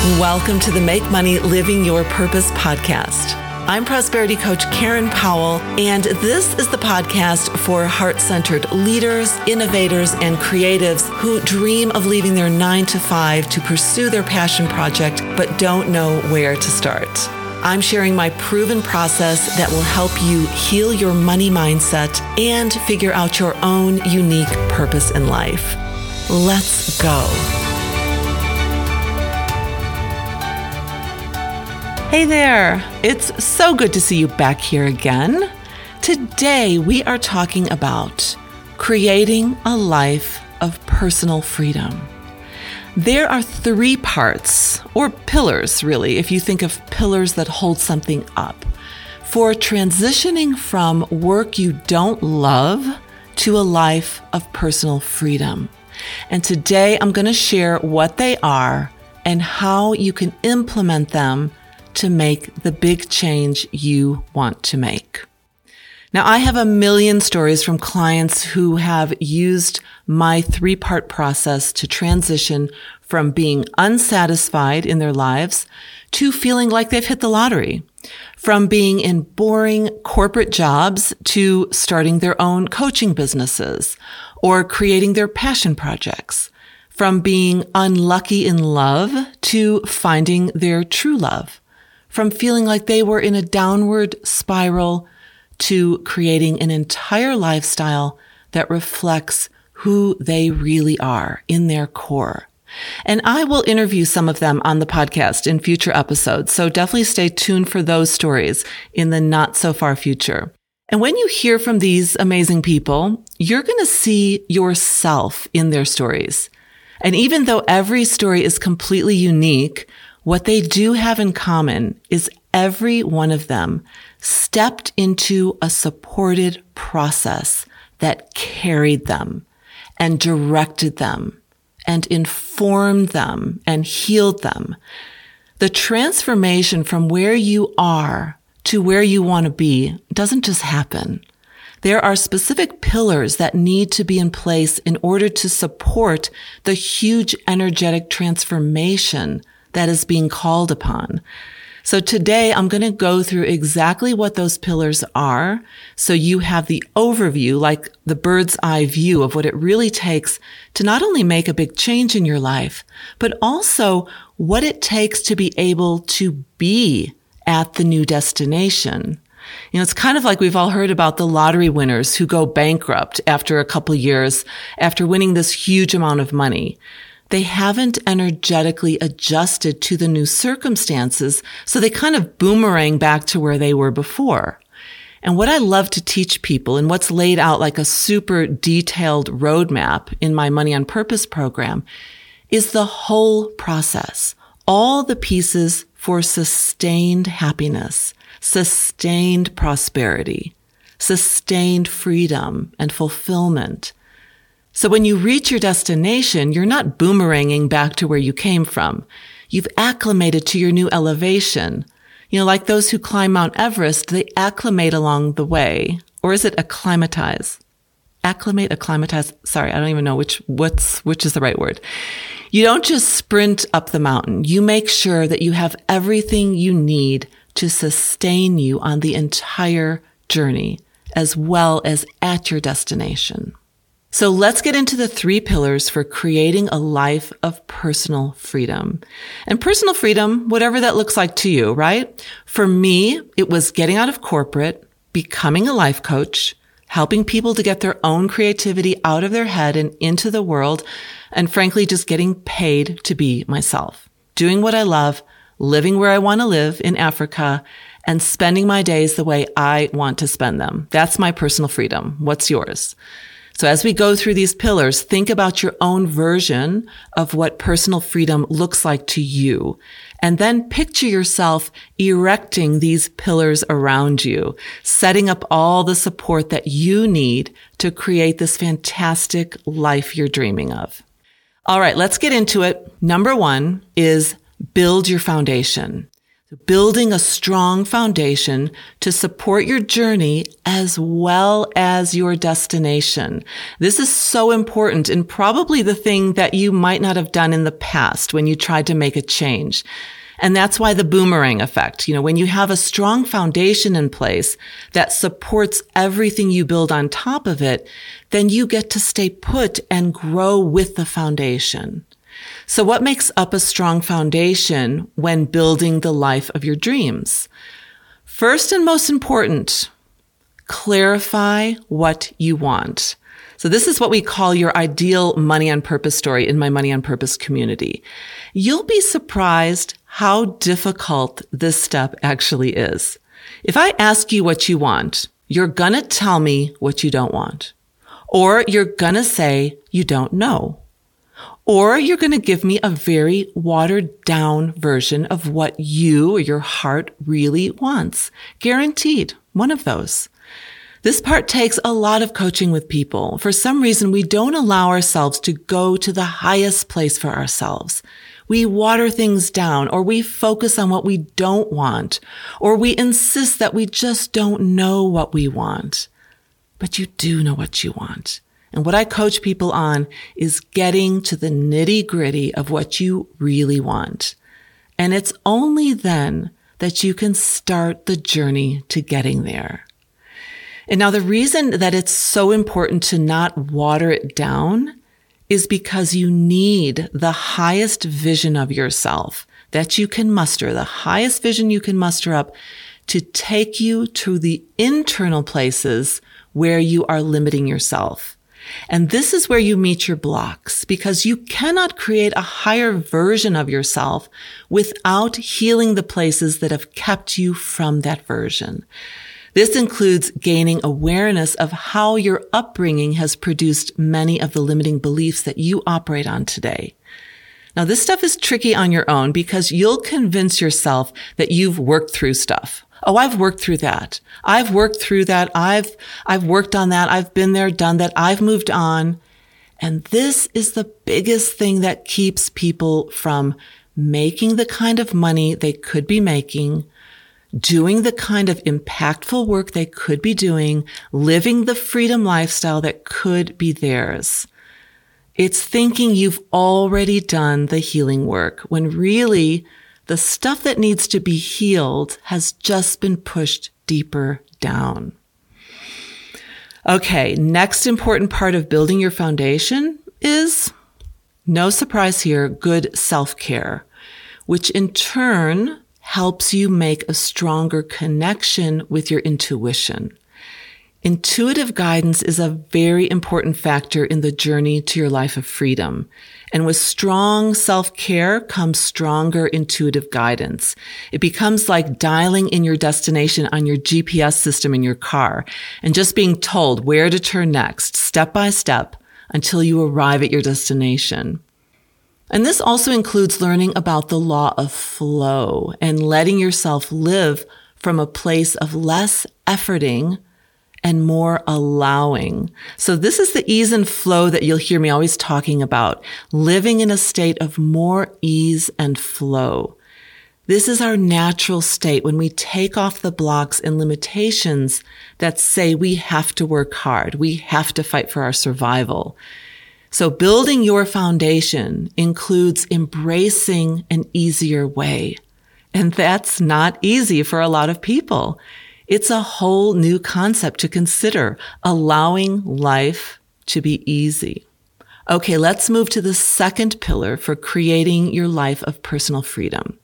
Welcome to the Make Money Living Your Purpose podcast. I'm prosperity coach Karen Powell, and this is the podcast for heart centered leaders, innovators, and creatives who dream of leaving their nine to five to pursue their passion project but don't know where to start. I'm sharing my proven process that will help you heal your money mindset and figure out your own unique purpose in life. Let's go. Hey there! It's so good to see you back here again. Today we are talking about creating a life of personal freedom. There are three parts, or pillars really, if you think of pillars that hold something up, for transitioning from work you don't love to a life of personal freedom. And today I'm going to share what they are and how you can implement them to make the big change you want to make. Now, I have a million stories from clients who have used my three part process to transition from being unsatisfied in their lives to feeling like they've hit the lottery, from being in boring corporate jobs to starting their own coaching businesses or creating their passion projects, from being unlucky in love to finding their true love from feeling like they were in a downward spiral to creating an entire lifestyle that reflects who they really are in their core. And I will interview some of them on the podcast in future episodes. So definitely stay tuned for those stories in the not so far future. And when you hear from these amazing people, you're going to see yourself in their stories. And even though every story is completely unique, what they do have in common is every one of them stepped into a supported process that carried them and directed them and informed them and healed them. The transformation from where you are to where you want to be doesn't just happen. There are specific pillars that need to be in place in order to support the huge energetic transformation that is being called upon. So today I'm going to go through exactly what those pillars are. So you have the overview, like the bird's eye view of what it really takes to not only make a big change in your life, but also what it takes to be able to be at the new destination. You know, it's kind of like we've all heard about the lottery winners who go bankrupt after a couple years after winning this huge amount of money they haven't energetically adjusted to the new circumstances. So they kind of boomerang back to where they were before. And what I love to teach people and what's laid out like a super detailed roadmap in my Money on Purpose program is the whole process, all the pieces for sustained happiness, sustained prosperity, sustained freedom and fulfillment, so when you reach your destination, you're not boomeranging back to where you came from. You've acclimated to your new elevation. You know, like those who climb Mount Everest, they acclimate along the way. Or is it acclimatize? Acclimate, acclimatize. Sorry, I don't even know which, what's, which is the right word. You don't just sprint up the mountain. You make sure that you have everything you need to sustain you on the entire journey as well as at your destination. So let's get into the three pillars for creating a life of personal freedom. And personal freedom, whatever that looks like to you, right? For me, it was getting out of corporate, becoming a life coach, helping people to get their own creativity out of their head and into the world. And frankly, just getting paid to be myself, doing what I love, living where I want to live in Africa and spending my days the way I want to spend them. That's my personal freedom. What's yours? So as we go through these pillars, think about your own version of what personal freedom looks like to you. And then picture yourself erecting these pillars around you, setting up all the support that you need to create this fantastic life you're dreaming of. All right, let's get into it. Number one is build your foundation. Building a strong foundation to support your journey as well as your destination. This is so important and probably the thing that you might not have done in the past when you tried to make a change. And that's why the boomerang effect, you know, when you have a strong foundation in place that supports everything you build on top of it, then you get to stay put and grow with the foundation. So what makes up a strong foundation when building the life of your dreams? First and most important, clarify what you want. So this is what we call your ideal money on purpose story in my money on purpose community. You'll be surprised how difficult this step actually is. If I ask you what you want, you're gonna tell me what you don't want. Or you're gonna say you don't know. Or you're going to give me a very watered down version of what you or your heart really wants. Guaranteed. One of those. This part takes a lot of coaching with people. For some reason, we don't allow ourselves to go to the highest place for ourselves. We water things down or we focus on what we don't want or we insist that we just don't know what we want. But you do know what you want. And what I coach people on is getting to the nitty gritty of what you really want. And it's only then that you can start the journey to getting there. And now the reason that it's so important to not water it down is because you need the highest vision of yourself that you can muster, the highest vision you can muster up to take you to the internal places where you are limiting yourself. And this is where you meet your blocks because you cannot create a higher version of yourself without healing the places that have kept you from that version. This includes gaining awareness of how your upbringing has produced many of the limiting beliefs that you operate on today. Now, this stuff is tricky on your own because you'll convince yourself that you've worked through stuff. Oh, I've worked through that. I've worked through that. I've, I've worked on that. I've been there, done that. I've moved on. And this is the biggest thing that keeps people from making the kind of money they could be making, doing the kind of impactful work they could be doing, living the freedom lifestyle that could be theirs. It's thinking you've already done the healing work when really the stuff that needs to be healed has just been pushed deeper down. Okay, next important part of building your foundation is, no surprise here, good self-care, which in turn helps you make a stronger connection with your intuition. Intuitive guidance is a very important factor in the journey to your life of freedom. And with strong self-care comes stronger intuitive guidance. It becomes like dialing in your destination on your GPS system in your car and just being told where to turn next, step by step, until you arrive at your destination. And this also includes learning about the law of flow and letting yourself live from a place of less efforting and more allowing. So this is the ease and flow that you'll hear me always talking about, living in a state of more ease and flow. This is our natural state when we take off the blocks and limitations that say we have to work hard. We have to fight for our survival. So building your foundation includes embracing an easier way. And that's not easy for a lot of people. It's a whole new concept to consider, allowing life to be easy. Okay, let's move to the second pillar for creating your life of personal freedom.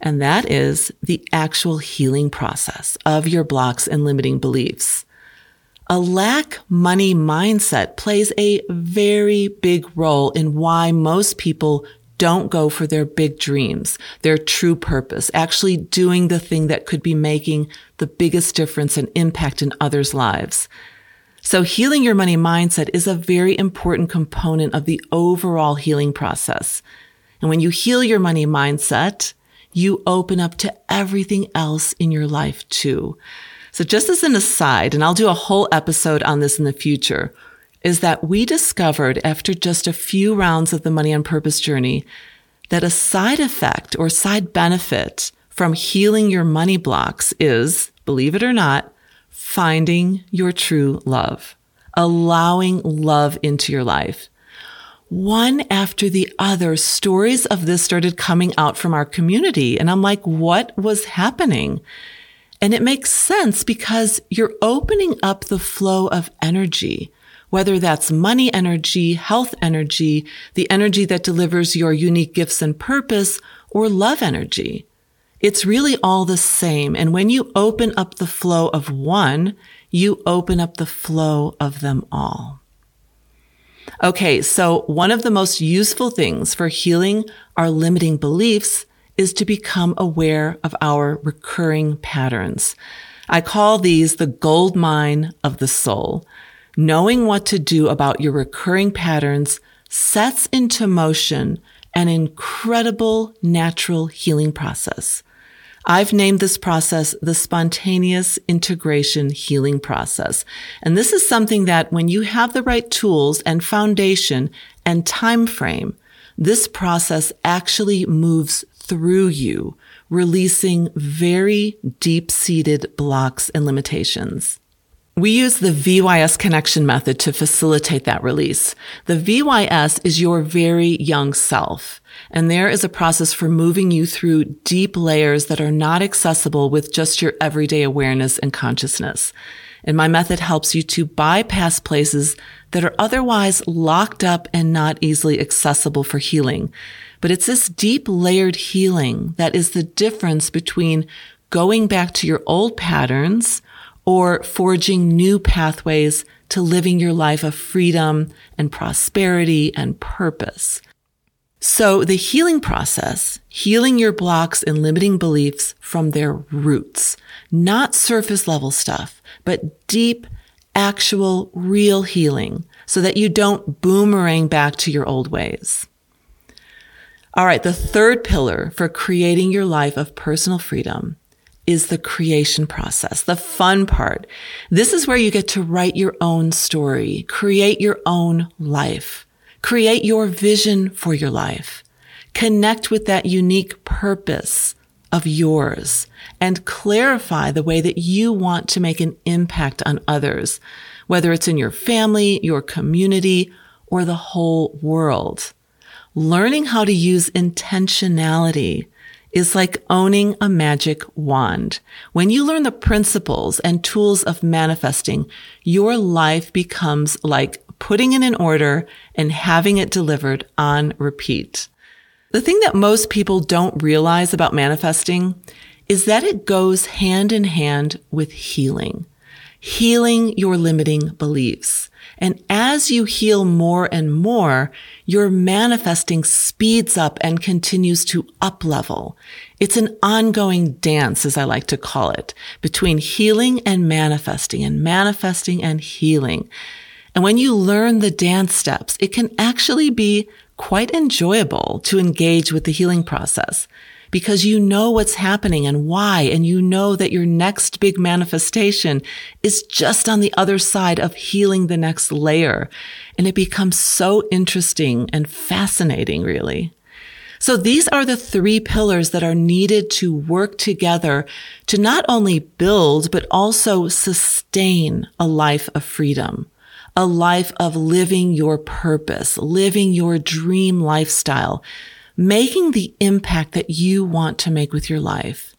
And that is the actual healing process of your blocks and limiting beliefs. A lack money mindset plays a very big role in why most people don't go for their big dreams, their true purpose, actually doing the thing that could be making the biggest difference and impact in others' lives. So healing your money mindset is a very important component of the overall healing process. And when you heal your money mindset, you open up to everything else in your life too. So just as an aside, and I'll do a whole episode on this in the future, is that we discovered after just a few rounds of the money on purpose journey that a side effect or side benefit from healing your money blocks is, believe it or not, finding your true love, allowing love into your life. One after the other, stories of this started coming out from our community. And I'm like, what was happening? And it makes sense because you're opening up the flow of energy, whether that's money energy, health energy, the energy that delivers your unique gifts and purpose, or love energy. It's really all the same. And when you open up the flow of one, you open up the flow of them all. Okay. So one of the most useful things for healing our limiting beliefs is to become aware of our recurring patterns. I call these the gold mine of the soul. Knowing what to do about your recurring patterns sets into motion an incredible natural healing process. I've named this process the spontaneous integration healing process. And this is something that when you have the right tools and foundation and time frame, this process actually moves through you, releasing very deep seated blocks and limitations. We use the VYS connection method to facilitate that release. The VYS is your very young self. And there is a process for moving you through deep layers that are not accessible with just your everyday awareness and consciousness. And my method helps you to bypass places that are otherwise locked up and not easily accessible for healing. But it's this deep layered healing that is the difference between going back to your old patterns or forging new pathways to living your life of freedom and prosperity and purpose. So the healing process, healing your blocks and limiting beliefs from their roots, not surface level stuff, but deep, actual, real healing so that you don't boomerang back to your old ways. All right. The third pillar for creating your life of personal freedom is the creation process, the fun part. This is where you get to write your own story, create your own life, create your vision for your life, connect with that unique purpose of yours and clarify the way that you want to make an impact on others, whether it's in your family, your community, or the whole world. Learning how to use intentionality is like owning a magic wand. When you learn the principles and tools of manifesting, your life becomes like putting in order and having it delivered on repeat. The thing that most people don't realize about manifesting is that it goes hand in hand with healing, healing your limiting beliefs. And as you heal more and more, your manifesting speeds up and continues to up level. It's an ongoing dance, as I like to call it, between healing and manifesting and manifesting and healing. And when you learn the dance steps, it can actually be quite enjoyable to engage with the healing process because you know what's happening and why, and you know that your next big manifestation is just on the other side of healing the next layer. And it becomes so interesting and fascinating, really. So these are the three pillars that are needed to work together to not only build, but also sustain a life of freedom, a life of living your purpose, living your dream lifestyle, making the impact that you want to make with your life.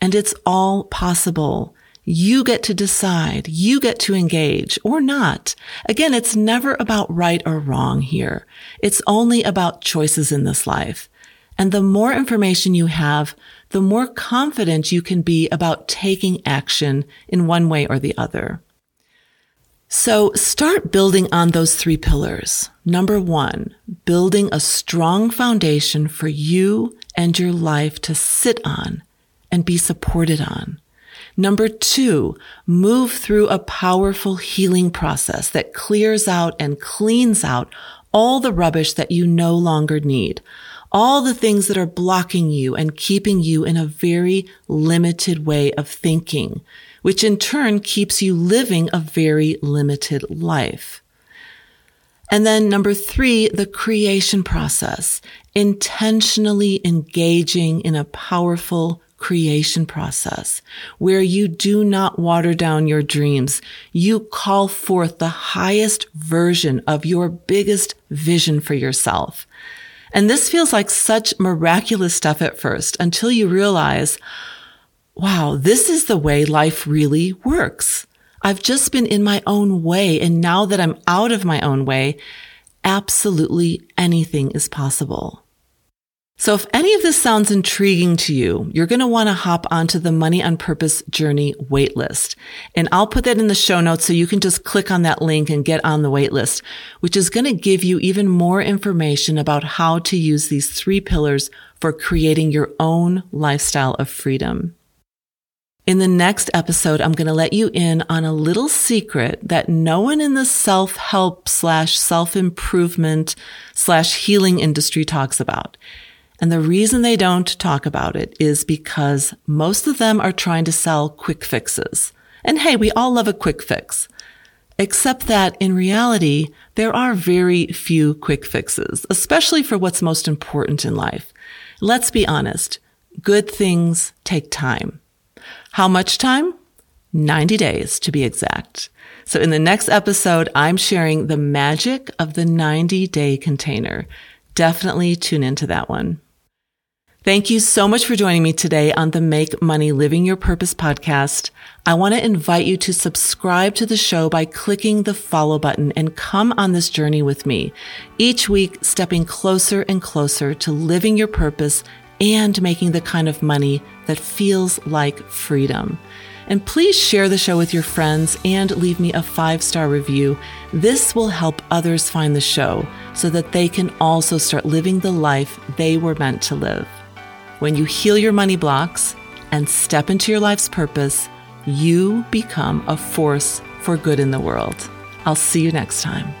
And it's all possible. You get to decide. You get to engage or not. Again, it's never about right or wrong here. It's only about choices in this life. And the more information you have, the more confident you can be about taking action in one way or the other. So start building on those three pillars. Number one, building a strong foundation for you and your life to sit on and be supported on. Number two, move through a powerful healing process that clears out and cleans out all the rubbish that you no longer need. All the things that are blocking you and keeping you in a very limited way of thinking which in turn keeps you living a very limited life. And then number three, the creation process, intentionally engaging in a powerful creation process where you do not water down your dreams. You call forth the highest version of your biggest vision for yourself. And this feels like such miraculous stuff at first until you realize, wow, this is the way life really works. I've just been in my own way. And now that I'm out of my own way, absolutely anything is possible. So if any of this sounds intriguing to you, you're going to want to hop onto the Money on Purpose Journey waitlist. And I'll put that in the show notes so you can just click on that link and get on the waitlist, which is going to give you even more information about how to use these three pillars for creating your own lifestyle of freedom. In the next episode, I'm going to let you in on a little secret that no one in the self help slash self improvement slash healing industry talks about. And the reason they don't talk about it is because most of them are trying to sell quick fixes. And hey, we all love a quick fix. Except that in reality, there are very few quick fixes, especially for what's most important in life. Let's be honest. Good things take time. How much time? 90 days to be exact. So in the next episode, I'm sharing the magic of the 90 day container. Definitely tune into that one. Thank you so much for joining me today on the Make Money Living Your Purpose podcast. I want to invite you to subscribe to the show by clicking the follow button and come on this journey with me. Each week, stepping closer and closer to living your purpose and making the kind of money that feels like freedom. And please share the show with your friends and leave me a five star review. This will help others find the show so that they can also start living the life they were meant to live. When you heal your money blocks and step into your life's purpose, you become a force for good in the world. I'll see you next time.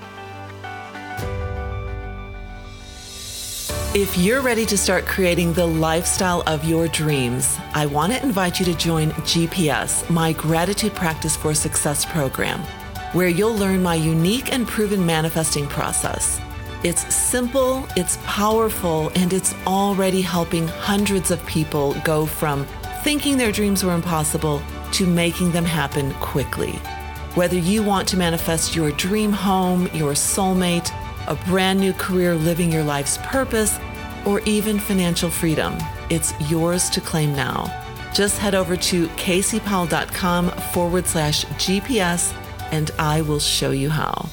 If you're ready to start creating the lifestyle of your dreams, I want to invite you to join GPS, my Gratitude Practice for Success program, where you'll learn my unique and proven manifesting process. It's simple, it's powerful, and it's already helping hundreds of people go from thinking their dreams were impossible to making them happen quickly. Whether you want to manifest your dream home, your soulmate, a brand new career living your life's purpose, or even financial freedom, it's yours to claim now. Just head over to caseypowell.com forward slash GPS and I will show you how.